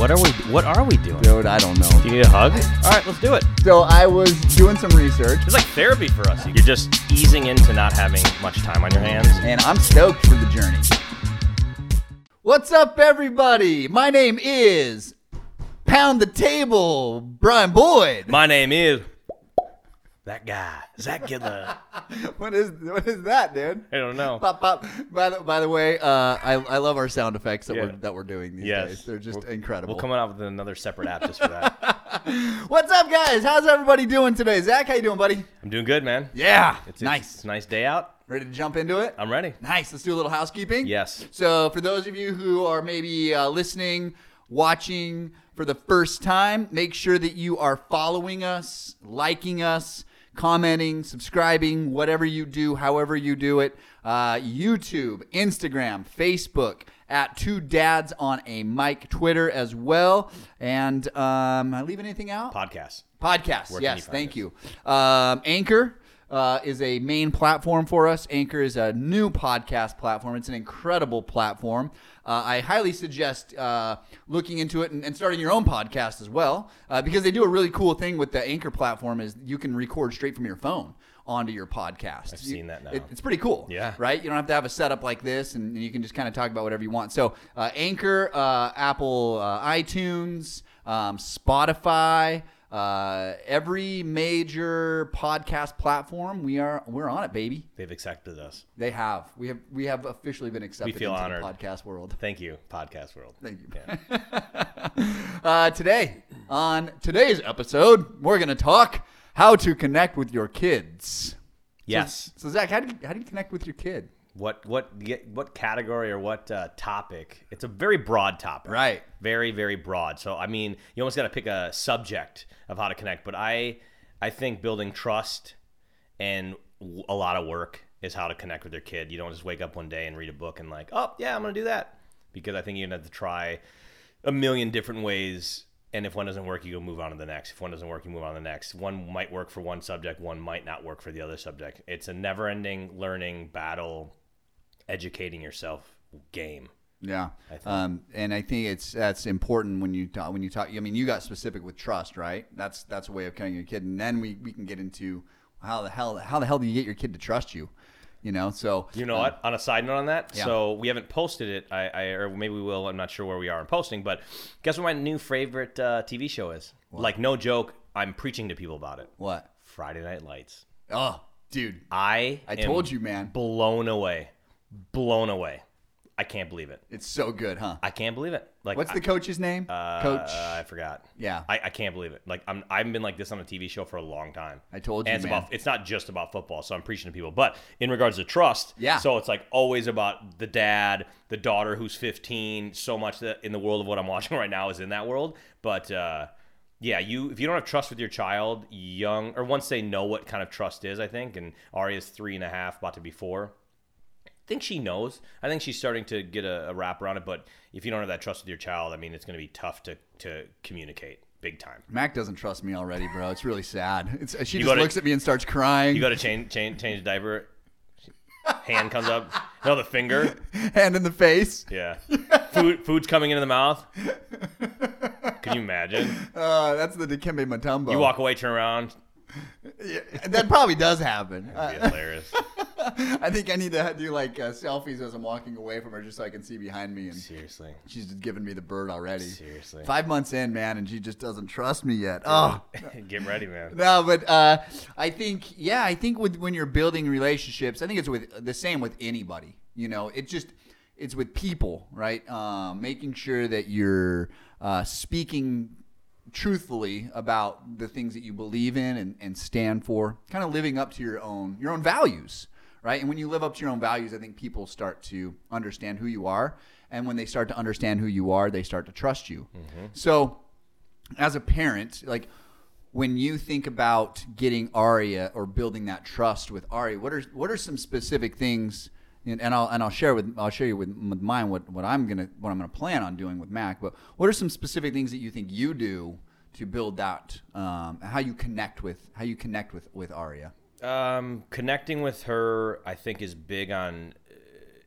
What are we? What are we doing? Dude, I don't know. Do you need a hug? All right, let's do it. So I was doing some research, It's like therapy for us. You're just easing into not having much time on your hands. and I'm stoked for the journey. What's up, everybody? My name is Pound the Table, Brian Boyd. My name is that guy, Zach Gidler. What is what is that, dude? I don't know. Pop, pop. By the, by the way, uh, I, I love our sound effects that, Yeah. we're, that we're doing these Yes, days. They're just We're- incredible. We'll come out with another separate app just for that. What's up, guys? How's everybody doing today? Zach, how you doing, buddy? I'm doing good, man. Yeah, It's nice. It's a nice day out. Ready to jump into it? I'm ready. Nice. Let's do a little housekeeping. Yes. So, for those of you who are maybe uh, listening, watching for the first time, make sure that you are following us, liking us, commenting, subscribing, whatever you do, however you do it. Uh, YouTube, Instagram, Facebook, at Two Dads on a Mic, Twitter as well. And um, I leave anything out? Podcast. Podcast. Where yes, thank us? you. Um, Anchor uh, is a main platform for us. Anchor is a new podcast platform. It's an incredible platform. Uh, I highly suggest uh, looking into it and, and starting your own podcast as well, uh, because they do a really cool thing with the Anchor platform. Is you can record straight from your phone onto your podcast. I've You- seen that now. it- it's pretty cool. Yeah. Right? You don't have to have a setup like this, and you can just kind of talk about whatever you want. So, uh, Anchor, uh, Apple, uh, iTunes, um, Spotify, uh, every major podcast platform, we are we're on it, baby. They've accepted us. They have. We have we have officially been accepted We feel into honored. the podcast world. Thank you, podcast world. Thank you. Yeah. uh, today, on today's episode, we're going to talk how to connect with your kids. Yes. So, Zach, how do you, how do you connect with your kid? What what what category or what uh, topic? It's a very broad topic. Right. Very very broad. So I mean, you almost got to pick a subject of how to connect. But I I think building trust and a lot of work is how to connect with your kid. You don't just wake up one day and read a book and like, oh yeah, I'm gonna do that. Because I think you're gonna have to try a million different ways. And if one doesn't work, you go move on to the next. If one doesn't work, you move on to the next. One might work for one subject, one might not work for the other subject. It's a never-ending learning battle educating yourself game. Yeah, I think. um, and I think it's that's important when you talk when you talk. I mean, you got specific with trust, right? That's that's a way of connecting your kid, and then we, we can get into how the hell how the hell do you get your kid to trust you? You know, so You know um, what? On a side note on that, Yeah. so we haven't posted it. I, I or maybe we will. I'm not sure where we are in posting, but guess what my new favorite uh, TV show is? Like no joke, I'm preaching to people about it. What? Friday Night Lights. Oh, dude, I I am told you, man. blown away, blown away. I can't believe it. It's so good, huh? I can't believe it. Like What's I, the coach's name? uh, Coach. I forgot. Yeah. I, I can't believe it. Like I'm I've been like this on a TV show for a long time. I told you, and it's man. about it's not just about football, so I'm preaching to people. But in regards to trust, Yeah. So it's like always about the dad, the daughter who's 15. So much that in the world of what I'm watching right now is in that world. But uh, yeah, you if you don't have trust with your child, young or once they know what kind of trust is, I think. And Aria's three and a half, about to be four. I think she knows. I think she's starting to get a, a wrap around it. But if you don't have that trust with your child, I mean, it's going to be tough to to communicate big time. Mac doesn't trust me already, bro. It's really sad. It's, she You just gotta- looks at me and starts crying. You got to change change change the diaper. Hand comes up. No, the finger. hand in the face. Yeah. Food food's coming into the mouth. Can you imagine? Uh, that's the Dikembe Mutombo. You walk away, turn around. Yeah, that probably does happen. It'd be hilarious. I think I need to do like uh, selfies as I'm walking away from her, just so I can see behind me. And Seriously. she's just giving me the bird already. Seriously. Five months in, man, and she just doesn't trust me yet. Oh. Get ready, man. No, but uh, I think yeah, I think with when you're building relationships, I think it's with the same with anybody. You know, it just it's with people, right? Um, making sure that you're uh, speaking truthfully about the things that you believe in and, and stand for, kind of living up to your own your own values, right? And when you live up to your own values, I think people start to understand who you are, and when they start to understand who you are, they start to trust you. So as a parent, like when you think about getting Aria or building that trust with Aria, what are what are some specific things? And, and I'll and I'll share with I'll share you with, with mine what, what I'm gonna what I'm gonna plan on doing with Mac. But what are some specific things that you think you do to build that? Um, how you connect with how you connect with with Aria? Um, connecting with her, I think, is big on uh,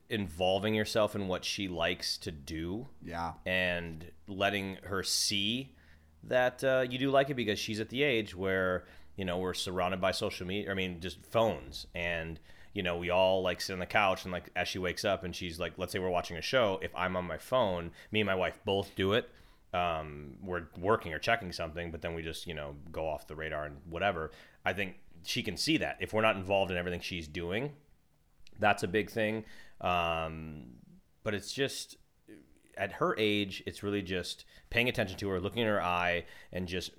involving yourself in what she likes to do. Yeah. and letting her see that uh, you do like it because she's at the age where you know we're surrounded by social media. I mean, just phones and you know, we all like sit on the couch and like as she wakes up and she's like, let's say we're watching a show. If I'm on my phone, me and my wife both do it. Um, we're working or checking something, but then we just you know go off the radar and whatever. I think she can see that if we're not involved in everything she's doing, that's a big thing. Um, but it's just at her age, it's really just paying attention to her, looking in her eye, and just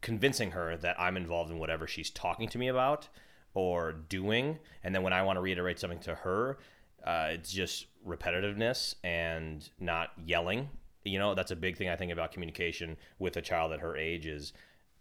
convincing her that I'm involved in whatever she's talking to me about or doing. And then when I want to reiterate something to her, uh, it's just repetitiveness and not yelling. You know, that's a big thing I think about communication with a child at her age is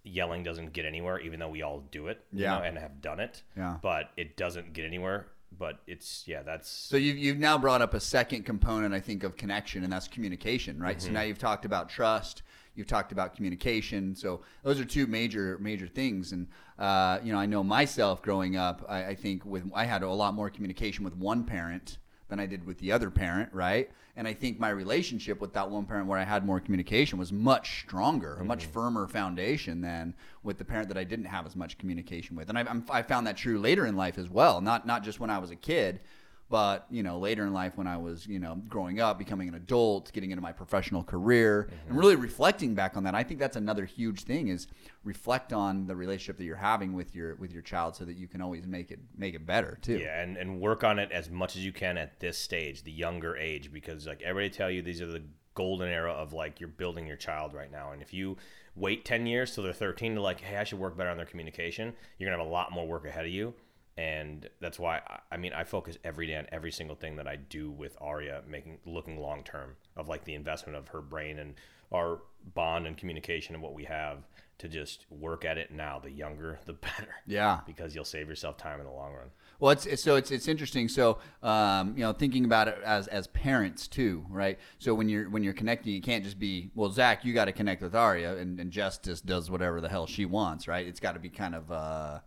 yelling doesn't get anywhere, even though we all do it, Yeah. you know, and have done it. Yeah. But it doesn't get anywhere. But it's yeah, that's So you've, you've now brought up a second component, I think, of connection, and that's communication, right? Mm-hmm. So now you've talked about trust, you've talked about communication. So those are two major major things. And uh, you know, I know myself growing up, I, I think with I had a lot more communication with one parent than I did with the other parent, right? And I think my relationship with that one parent where I had more communication was much stronger, a much mm-hmm. firmer foundation than with the parent that I didn't have as much communication with. And I, I'm, I found that true later in life as well, not not just when I was a kid, but you know later in life when I was you know growing up, becoming an adult, getting into my professional career, and mm-hmm. really reflecting back on that. I think that's another huge thing is reflect on the relationship that you're having with your with your child, so that you can always make it make it better too. Yeah, and, and work on it as much as you can at this stage, the younger age, because like everybody tell you these are the golden era of like you're building your child right now. And if you wait ten years till they're thirteen to like, hey, I should work better on their communication, you're gonna have a lot more work ahead of you. And that's why I, mean I focus every day on every single thing that I do with Aria, making looking long term of like the investment of her brain and our bond and communication and what we have to just work at it now. The younger, the better. Yeah. Because you'll save yourself time in the long run. Well, it's, it's so it's it's interesting. So, um, you know, thinking about it as as parents too, right? So when you're when you're connecting, you can't just be well, Zach, you got to connect with Aria, and, and Jess just does whatever the hell she wants, right? It's got to be kind of uh,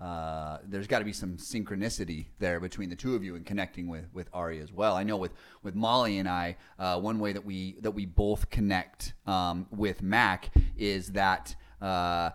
uh, there's got to be some synchronicity there between the two of you and connecting with with Ari as well. I know with with Molly and I, uh, one way that we that we both connect um, with Mac is that. Uh,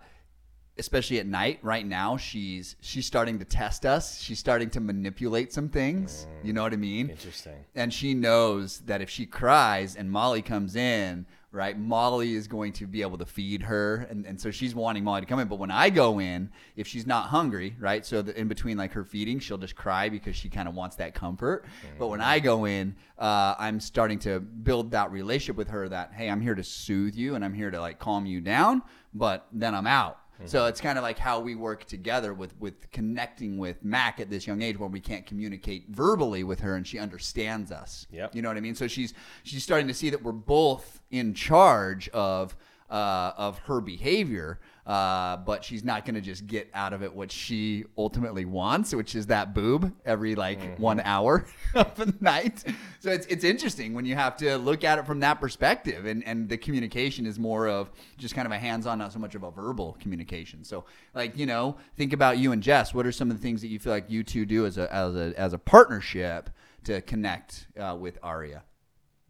especially at night right now she's she's starting to test us she's starting to manipulate some things you know what i mean Interesting. and she knows that if she cries and molly comes in right? Molly is going to be able to feed her and, and so she's wanting molly to come in. But when i go in if she's not hungry right so that in between like her feeding she'll just cry because she kind of wants that comfort. But when i go in uh, i'm starting to build that relationship with her that hey i'm here to soothe you and i'm here to like calm you down but then i'm out so it's kind of like how we work together with with connecting with Mac at this young age, where we can't communicate verbally with her, and she understands us. Yep. You know what I mean? So she's she's starting to see that we're both in charge of uh, of her behavior, uh, but she's not going to just get out of it what she ultimately wants, which is that boob every like one hour of the night. So it's it's interesting when you have to look at it from that perspective, and and the communication is more of just kind of a hands-on, not so much of a verbal communication. So like you know, think about you and Jess. What are some of the things that you feel like you two do as a as a as a partnership to connect uh, with Aria?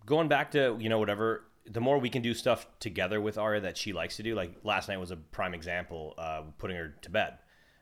going back to you know whatever the more we can do stuff together with Aria that she likes to do like last night was a prime example uh, putting her to bed.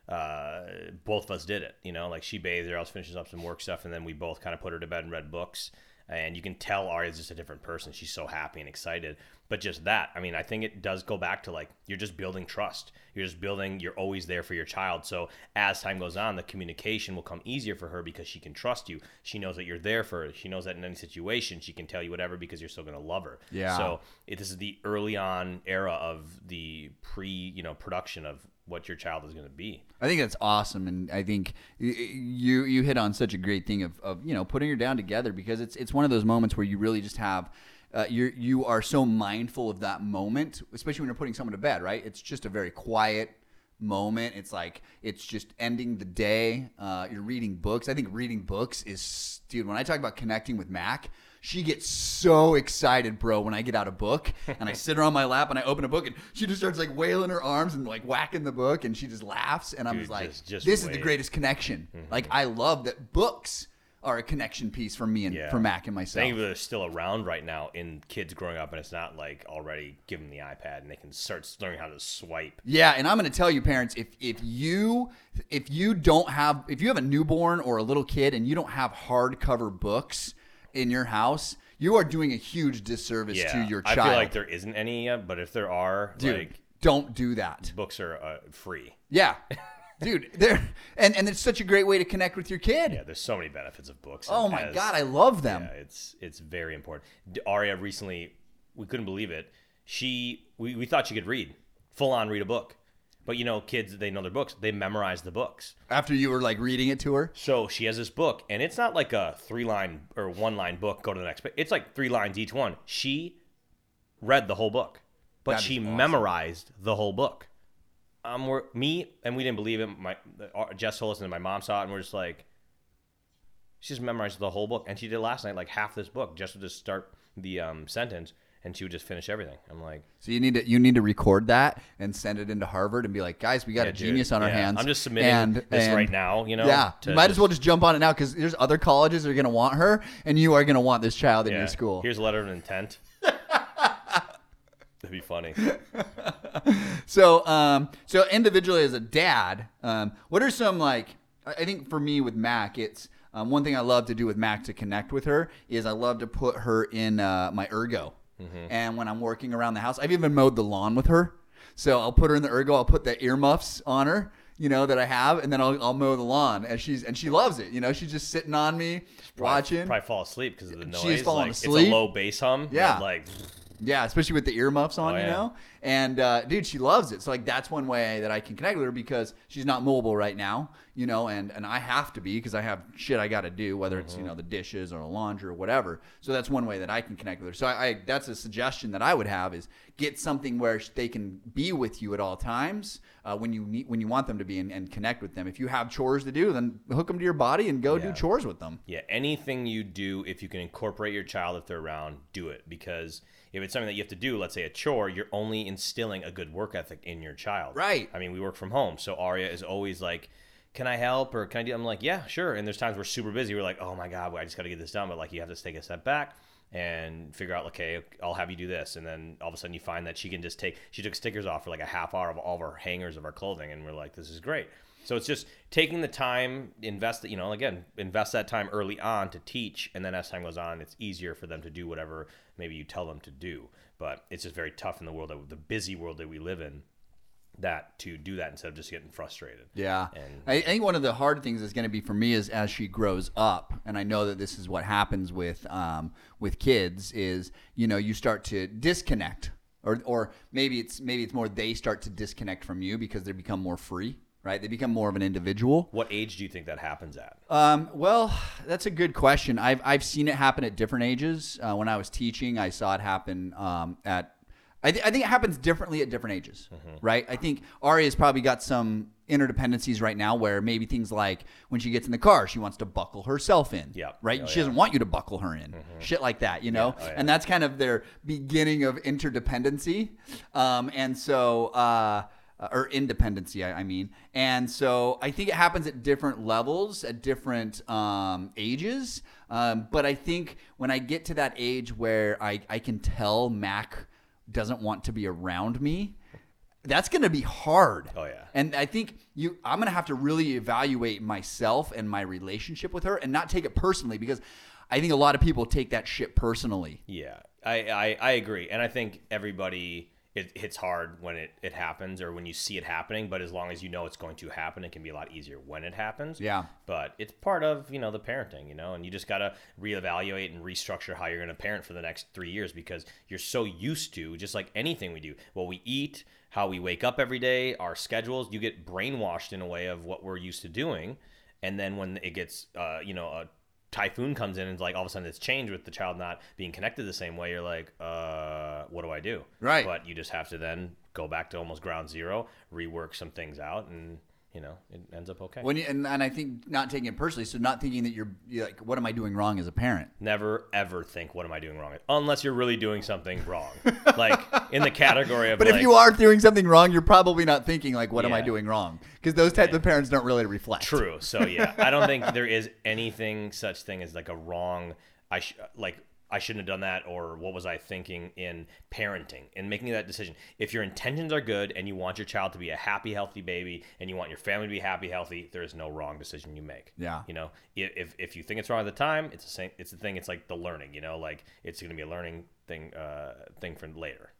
Uh, both of us did it you know like she bathed her I was finishing up some work stuff and then we both kind of put her to bed and read books and you can tell Aria's just a different person. She's so happy and excited. But just that I mean I think it does go back to like you're just building trust. You're just building you're always there for your child. So as time goes on the communication will come easier for her because she can trust you. She knows that you're there for her. She knows that in any situation she can tell you whatever because you're still going to love her. Yeah. so it, this is the early on era of the pre you know production of what your child is going to be I think that's awesome, and I think you you hit on such a great thing of, of you know putting her down together because it's it's one of those moments where you really just have. Uh, you you are so mindful of that moment, especially when you're putting someone to bed, right? It's just a very quiet moment. It's like it's just ending the day. Uh, you're reading books. I think reading books is, dude. When I talk about connecting with Mac, she gets so excited, bro, when I get out a book and I sit her on my lap and I open a book and she just starts like wailing her arms and like whacking the book and she just laughs and I'm Dude, just like, just- just this is the greatest connection. Mm-hmm. Like I love that books are a connection piece for me and Yeah. for Mac and myself. Thank you they're still around right now in kids growing up, and it's not like already give them the iPad and they can start learning how to swipe. Yeah, and I'm going to tell you, parents, if if you if you don't have if you have a newborn or a little kid and you don't have hardcover books in your house, you are doing a huge disservice Yeah, to your child. I feel like there isn't any yet, but if there are, Dude, like don't do that. books are uh, free. Yeah, dude, there and and it's such a great way to connect with your kid. Yeah, there's so many benefits of books. oh my as- god, I love them. Yeah, it's it's very important. Aria recently, we couldn't believe it. She we, we thought she could read, full on read a book, but you know, kids they know their books. They memorize the books. After you were like reading it to her. So she has this book, and it's not like a three line or one line book. Go to the next page. It's like three lines each one. She read the whole book, but That is she awesome. memorized the whole book. Um, we're, me and we didn't believe it. My uh, Jess told us, and my mom saw it, and we're just like, she just memorized the whole book, and she did last night, like half this book, just to just start the um, sentence, and she would just finish everything. I'm like, So you need to you need to record that and send it into Harvard and be like, guys, we got yeah, a dude, genius on our yeah, hands. I'm just submitting and, this and- right now. You know, Yeah, you might as well just jump on it now because there's other colleges that are going to want her, and you are going to want this child in yeah, your school. Here's a letter of intent. That'd be funny. So, um, so individually as a dad, um, what are some like? I I think for me with Mac, it's um, one thing I love to do with Mac to connect with her is I love to put her in uh, my ergo, Mm-hmm. and when I'm working around the house, I've even mowed the lawn with her. So I'll put her in the ergo. I'll put the earmuffs on her, you know, that I have, and then I'll, I'll mow the lawn, and she's and she loves it. You know, she's just sitting on me, watching. Probably fall asleep because of the noise. She's falling like, It's a low bass hum. Yeah. Like, Yeah, especially with the earmuffs on, Oh, you know. And uh, dude, she loves it. So like that's one way that I can connect with her because she's not mobile right now, you know, and and I have to be because I have shit I got to do, whether it's Mm-hmm. you know the dishes or the laundry or whatever. So that's one way that I can connect with her. So I, I that's a suggestion that I would have is get something where they can be with you at all times uh, when you need when you want them to be and, and connect with them. If you have chores to do, then hook them to your body and go do chores with them. yeah, anything you do, if you can incorporate your child if they're around, do it. Because if it's something that you have to do, let's say a chore, you're only instilling a good work ethic in your child. Right. I mean, we work from home, so Aria is always like, "Can I help?" or "Can I do?" I'm like, "Yeah, sure." And there's times we're super busy. We're like, "Oh my god, I just got to get this done." But like, you have to take a step back and figure out, okay, I'll have you do this, and then all of a sudden you find that she can just take. She took stickers off for like a half hour of all of our hangers of our clothing, and we're like, "This is great." So it's just taking the time, invest, that you know, again, invest that time early on to teach, and then as time goes on, it's easier for them to do whatever maybe you tell them to do. But it's just very tough in the world that the busy world that we live in that to do that instead of just getting frustrated. Yeah. And- I, I think one of the hard things is going to be for me is as she grows up, and I know that this is what happens with um, with kids is you know you start to disconnect, or or maybe it's maybe it's more they start to disconnect from you because they become more free, right? They become more of an individual. What age do you think that happens at? Um, well, that's a good question. I've I've seen it happen at different ages. Uh, when I was teaching, I saw it happen um, at. I, th- I think it happens differently at different ages, Mm-hmm. right? I think Ari has probably got some interdependencies right now where maybe things like when she gets in the car, she wants to buckle herself in, Yeah. right? Oh, she yeah. doesn't want you to buckle her in, shit like that, you know. Oh, yeah. And that's kind of their beginning of interdependency, um, and so. Uh, uh, or independency, I, I mean. And so I think it happens at different levels, at different um, ages. Um, but I think when I get to that age where I, I can tell Mac doesn't want to be around me, that's going to be hard. Oh, yeah. And I think you, I'm going to have to really evaluate myself and my relationship with her, and not take it personally because I think a lot of people take that shit personally. Yeah, I, I, I agree, and I think everybody it hits hard when it, it happens or when you see it happening. But as long as you know it's going to happen, it can be a lot easier when it happens. Yeah. But it's part of you know the parenting, you know, and you just gotta reevaluate and restructure how you're gonna parent for the next three years because you're so used to just like anything we do, what we eat, how we wake up every day, our schedules. You get brainwashed in a way of what we're used to doing, and then when it gets uh, you know a typhoon comes in and like all of a sudden it's changed with the child not being connected the same way you're like uh what do i do Right. but you just have to then go back to almost ground zero rework some things out and you know, it ends up okay. When you, and, and I think not taking it personally, so not thinking that you're, you're like, what am I doing wrong as a parent? Never ever think, what am I doing wrong? Unless you're really doing something wrong, like in the category of. But like, if you are doing something wrong, you're probably not thinking like, "What am I doing wrong?" Because those types of parents don't really reflect. True. So yeah, I don't think there is anything such thing as like a wrong. I sh- like I shouldn't have done that, or what was I thinking in parenting and making that decision. If your intentions are good and you want your child to be a happy, healthy baby, and you want your family to be happy, healthy, there is no wrong decision you make. Yeah. You know, if if you think it's wrong at the time, it's the same. It's the thing. It's like the learning. You know, like it's going to be a learning thing. Uh, thing for later.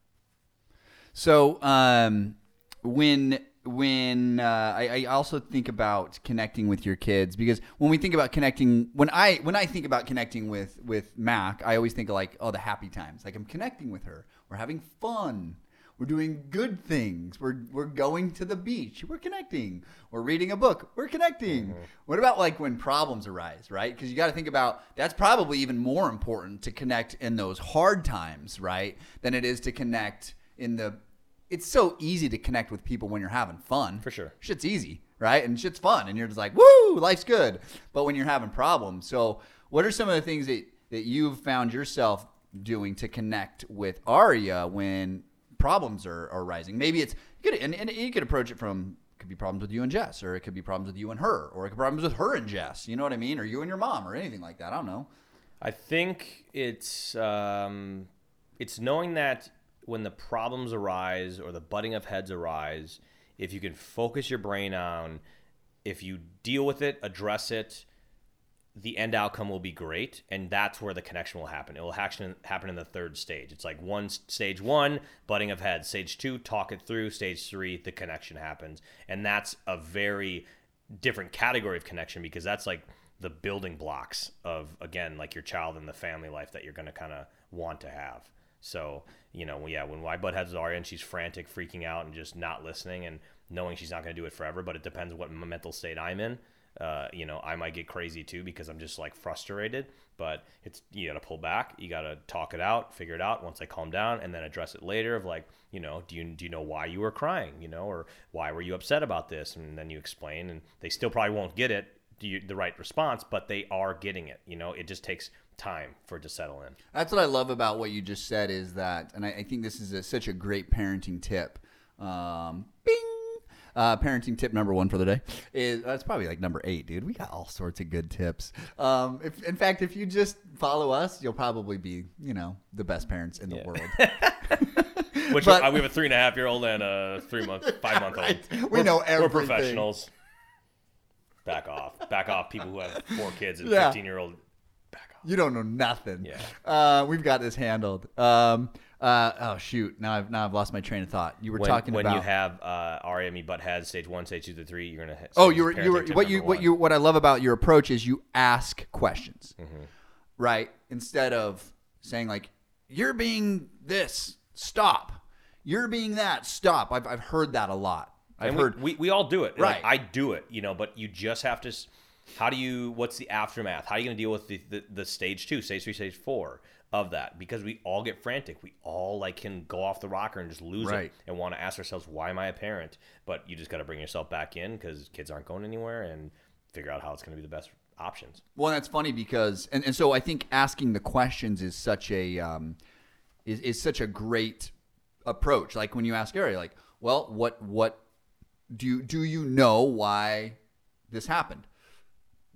So um, when when uh, I, I also think about connecting with your kids because when we think about connecting when I when I think about connecting with with Mac, I always think of like oh the happy times. Like I'm connecting with her. We're having fun. We're doing good things. We're we're going to the beach. We're connecting. We're reading a book. We're connecting. What about like when problems arise, right? Because you got to think about that's probably even more important to connect in those hard times, right? Than it is to connect in the it's so easy to connect with people when you're having fun. For sure. Shit's easy, right? And shit's fun. And you're just like, woo, life's good. But when you're having problems, so what are some of the things that, that you've found yourself doing to connect with Aria when problems are, are rising? Maybe it's good, and, and you could approach it from it could be problems with you and Jess, or it could be problems with you and her, or it could be problems with her and Jess. You know what I mean? Or you and your mom, or anything like that. I don't know. I think it's um, it's knowing that when the problems arise or the butting of heads arise, if you can focus your brain on, if you deal with it, address it, the end outcome will be great, and that's where the connection will happen. It will happen happen in the third stage. It's like one stage one, butting of heads. Stage two, talk it through. Stage three, the connection happens, and that's a very different category of connection because that's like the building blocks of again like your child and the family life that you're going to kind of want to have. So you know, yeah, when I butt heads with and she's frantic, freaking out, and just not listening, and knowing she's not going to do it forever, but it depends what mental state I'm in. Uh, you know, I might get crazy too because I'm just like frustrated. But it's you got to pull back. You got to talk it out, figure it out. Once I calm down, and then address it later. Of like, you know, do you do you know why you were crying? You know, or why were you upset about this? And then you explain, and they still probably won't get it, you, the right response, but they are getting it. You know, it just takes time for it to settle in. That's what I love about what you just said is that, and I, I think this is a, such a great parenting tip. Um, bing. Uh, parenting tip number one for the day is that's probably like number eight, dude. We got all sorts of good tips. Um, if, in fact, if you just follow us, you'll probably be, you know, the best parents in the world. Which But- uh, we have a three and a half year old and a three month, five month Right. old. We We're- know We're professionals. Back off. Back off. People who have four kids and Yeah. 15 year old. Back off. You don't know nothing. Yeah. Uh, we've got this handled. Um, uh, oh shoot! Now I've now I've lost my train of thought. You were When, talking when about when you have uh, RME butt heads, stage one, stage two, to three, you're gonna. Hit, Oh, you were you were what you what one. you what I love about your approach is you ask questions, right? Instead of saying like you're being this, stop. You're being that, stop. I've I've heard that a lot. I've and heard we, we, we all do it. Like, Right. I do it, you know, but you just have to. How do you? What's the aftermath? How are you going to deal with the, the, the stage two, stage three, stage four of that? Because we all get frantic. We all like can go off the rocker and just lose Right. it and want to ask ourselves, why am I a parent? But you just got to bring yourself back in because kids aren't going anywhere and figure out how it's going to be the best options. Well, that's funny because, and, and so I think asking the questions is such a um, is, is such a great approach. Like when you ask Gary, like, well, what what do you do you know why this happened?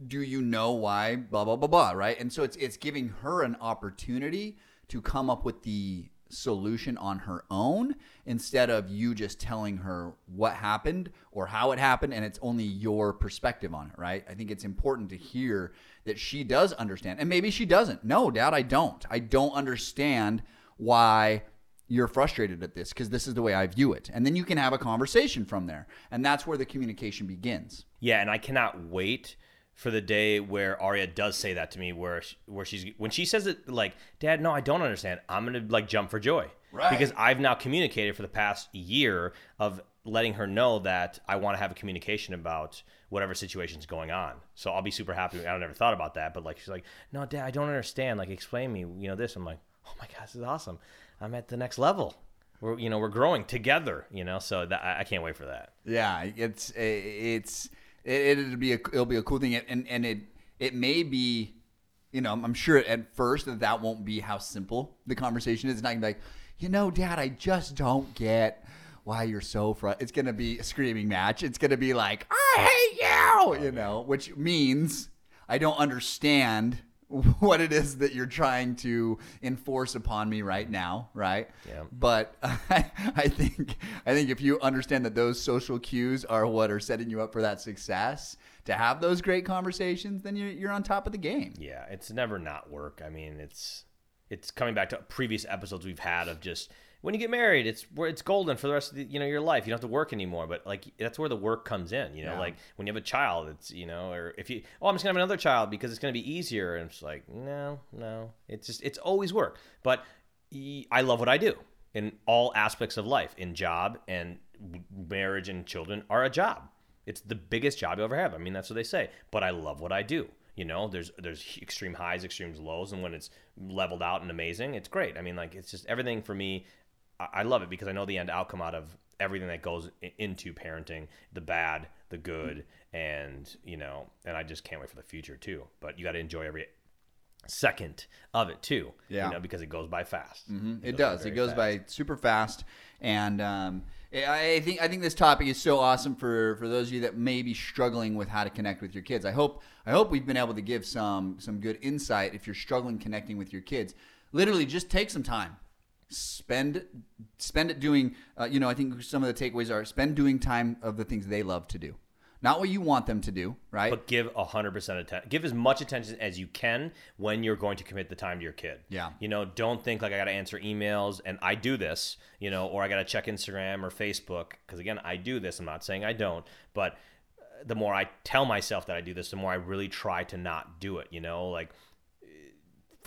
Do you know why blah blah blah blah? Right, and so it's it's giving her an opportunity to come up with the solution on her own instead of you just telling her what happened or how it happened and it's only your perspective on it right i think it's important to hear that she does understand and maybe she doesn't no dad i don't i don't understand why you're frustrated at this because this is the way i view it and then you can have a conversation from there and that's where the communication begins Yeah, and I cannot wait for the day where Aria does say that to me, where sh- where she's when she says it like, "Dad, no, I don't understand." I'm gonna like jump for joy, Right. Because I've now communicated for the past year of letting her know that I want to have a communication about whatever situation's going on. So I'll be super happy. I never thought about that, but like she's like, "No, Dad, I don't understand. Like, explain me. You know this." I'm like, "Oh my gosh, this is awesome. I'm at the next level." we're you know we're growing together. You know, so that, I I can't wait for that. Yeah, it's it's it, it'll be a it'll be a cool thing, and and it it may be, you know, I'm sure at first that that won't be how simple the conversation is. It's not gonna be like, you know, Dad, I just don't get why you're so fr. It's gonna be a screaming match. It's gonna be like, I hate you, oh, you know, which means I don't understand what it is that you're trying to enforce upon me right now, right? Yeah. But I, I think I think if you understand that those social cues are what are setting you up for that success to have those great conversations, then you're you're on top of the game. Yeah, it's never not work. I mean, it's it's coming back to previous episodes we've had of just when you get married, it's it's golden for the rest of the, you know your life. You don't have to work anymore, but like that's where the work comes in. You know, Yeah. like when you have a child, it's you know, or if you oh I'm just gonna have another child because it's gonna be easier, and it's like no, no, it's just it's always work. But I love what I do in all aspects of life, in job and marriage and children are a job. It's the biggest job you ever have. I mean, that's what they say. But I love what I do. You know, there's there's extreme highs, extreme lows, and when it's leveled out and amazing, it's great. I mean, like it's just everything for me. I, love it because I know the end outcome out of everything that goes into parenting, the bad, the good, and you know, and I just can't wait for the future too. But you got to enjoy every second of it too. Yeah. you know, because it goes by fast. Mhm. It goes does. It goes fast. by super fast, and um, I I think I think this topic is so awesome for for those of you that may be struggling with how to connect with your kids. I hope I hope we've been able to give some some good insight if you're struggling connecting with your kids. Literally, just take some time. Spend spend it doing. Uh, you know, I think some of the takeaways are spend doing time of the things they love to do, not what you want them to do. Right? But give hundred percent attention. Give as much attention as you can when you're going to commit the time to your kid. Yeah. You know, don't think like I got to answer emails and I do this. You know, or I got to check Instagram or Facebook because again, I do this. I'm not saying I don't, but uh, the more I tell myself that I do this, the more I really try to not do it. You know, like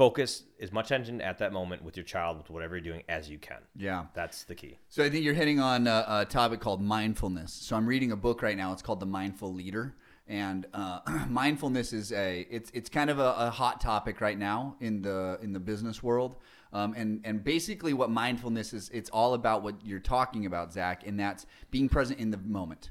focus as much attention at that moment with your child with whatever you're doing as you can. yeah. That's the key. So I think you're hitting on a, a topic called mindfulness. So I'm reading a book right now. It's called The Mindful Leader, and uh, mindfulness is a it's it's kind of a, a hot topic right now in the in the business world. Um, and and basically, what mindfulness is, it's all about what you're talking about, Zach, and that's being present in the moment.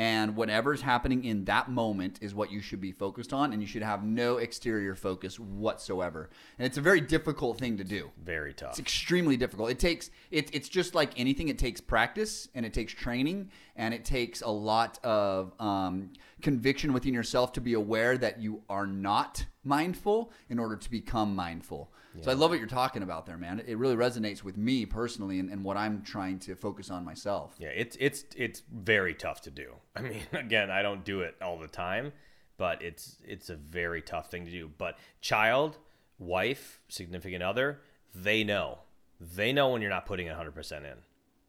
And whatever's happening in that moment is what you should be focused on, and you should have no exterior focus whatsoever. And it's a very difficult thing to do. Very tough. It's extremely difficult. It takes it, it's just like anything. It takes practice and it takes training and it takes a lot of um, conviction within yourself to be aware that you are not mindful in order to become mindful. So I love what you're talking about there, man. It really resonates with me personally and, and what I'm trying to focus on myself. Yeah, it's it's it's very tough to do. I mean, again, I don't do it all the time, but it's it's a very tough thing to do. But child, wife, significant other, they know. They know when you're not putting 100% in.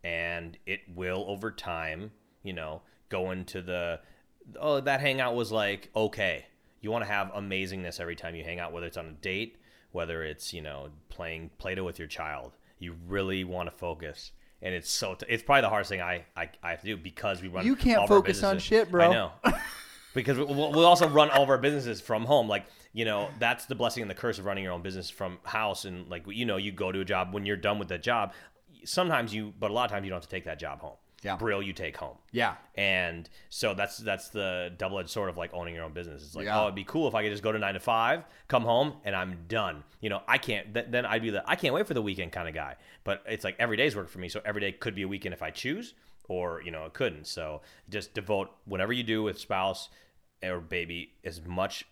And it will over time, you know, go into the oh, that hangout was like okay. You want to have amazingness every time you hang out whether it's on a date, whether it's, you know, playing Play-Doh with your child. You really want to focus and it's so t- it's probably the hardest thing I, I I have to do because we run. You can't all of our focus on shit, bro. I know, because we, we'll we'll also run all of our businesses from home. Like you know, that's the blessing and the curse of running your own business from house. And like you know, you go to a job when you're done with that job. Sometimes you, but a lot of times you don't have to take that job home. Yeah. Brill, you take home. Yeah. And so that's that's the double edged sword of like owning your own business. It's like, Yeah. oh, it'd be cool if I could just go to nine to five, come home, and I'm done. You know, I can't. Th- then I'd be the I can't wait for the weekend kind of guy. But it's like every day's work for me. So every day could be a weekend if I choose, or you know, it couldn't. So just devote whatever you do with spouse or baby as much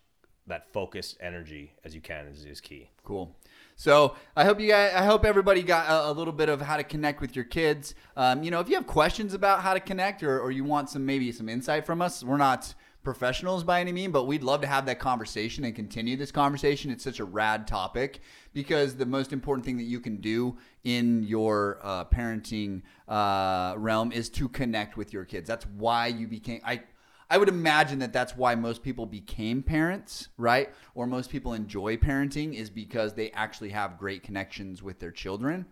that focused energy as you can is, is key. Cool. So I hope you guys, I hope everybody got a, a little bit of how to connect with your kids. Um, you know, if you have questions about how to connect or, or you want some maybe some insight from us, we're not professionals by any mean, but we'd love to have that conversation and continue this conversation. It's such a rad topic because the most important thing that you can do in your uh, parenting uh, realm is to connect with your kids. That's why you became I. I would imagine that that's why most people became parents, right? Or most people enjoy parenting is because they actually have great connections with their children.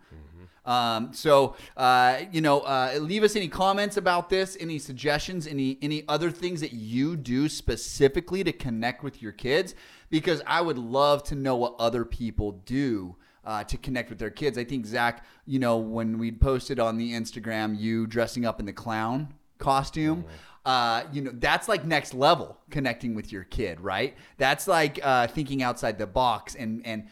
Um, so, uh, you know, uh, leave us any comments about this, any suggestions, any any other things that you do specifically to connect with your kids, because I would love to know what other people do uh, to connect with their kids. I think Zach, you know, when we posted on the Instagram, you dressing up in the clown costume. Uh, you know, that's like next level connecting with your kid, right? That's like uh, thinking outside the box and and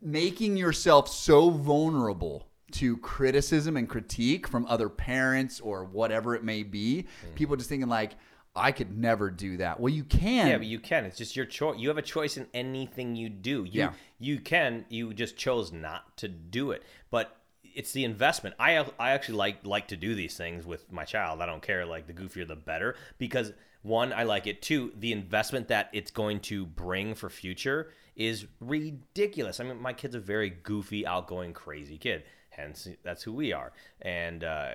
making yourself so vulnerable to criticism and critique from other parents or whatever it may be. People just thinking like, I could never do that. Well, you can. Yeah, but you can. It's just your choice. You have a choice in anything you do. You, Yeah. You can. You just chose not to do it. But it's the investment. I I actually like like to do these things with my child. I don't care. Like the goofier the better because one, I like it. Two, the investment that it's going to bring for future is ridiculous. I mean, my kid's a very goofy, outgoing, crazy kid. Hence, that's who we are. And uh,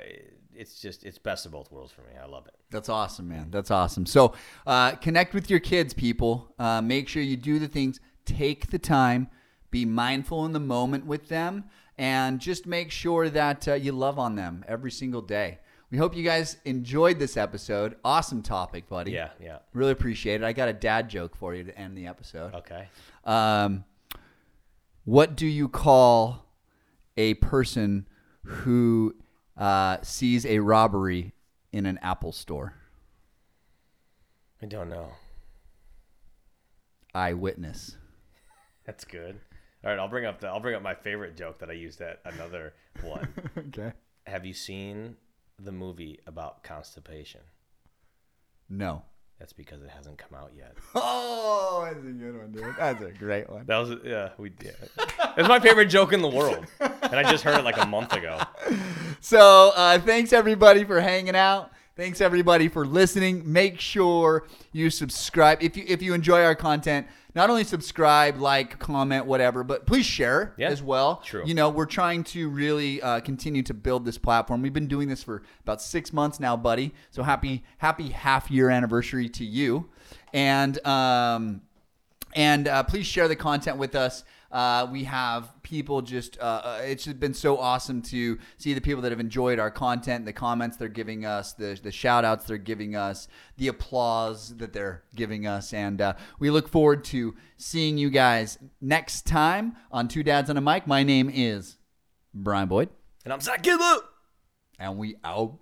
it's just it's best of both worlds for me. I love it. That's awesome, man. That's awesome. So uh, connect with your kids, people. Uh, make sure you do the things. Take the time. Be mindful in the moment with them, and just make sure that uh, you love on them every single day. We hope you guys enjoyed this episode. Awesome topic, buddy. Yeah, yeah. Really appreciate it. I got a dad joke for you to end the episode. Okay. Um, what do you call a person who uh, sees a robbery in an Apple store? I don't know. Eyewitness. That's good. All right, I'll bring up the I'll bring up my favorite joke that I used at another one. okay. Have you seen the movie about constipation? No. That's because it hasn't come out yet. Oh, that's a good one, dude. That's a great one. That was yeah, we did. It's my favorite joke in the world, and I just heard it like a month ago. So, uh, thanks everybody for hanging out. Thanks everybody for listening. Make sure you subscribe if you if you enjoy our content. Not only subscribe, like, comment, whatever, but please share Yeah, as well. true. You know, we're trying to really uh, continue to build this platform. We've been doing this for about six months now, buddy. So happy happy half year anniversary to you, and um, and uh, please share the content with us. Uh, we have people just, uh, uh, it's just been so awesome to see the people that have enjoyed our content, the comments they're giving us, the, the shout outs they're giving us, the applause that they're giving us. And uh, we look forward to seeing you guys next time on Two Dads on a Mic. My name is Brian Boyd, And I'm Zach Gidlow. and we out.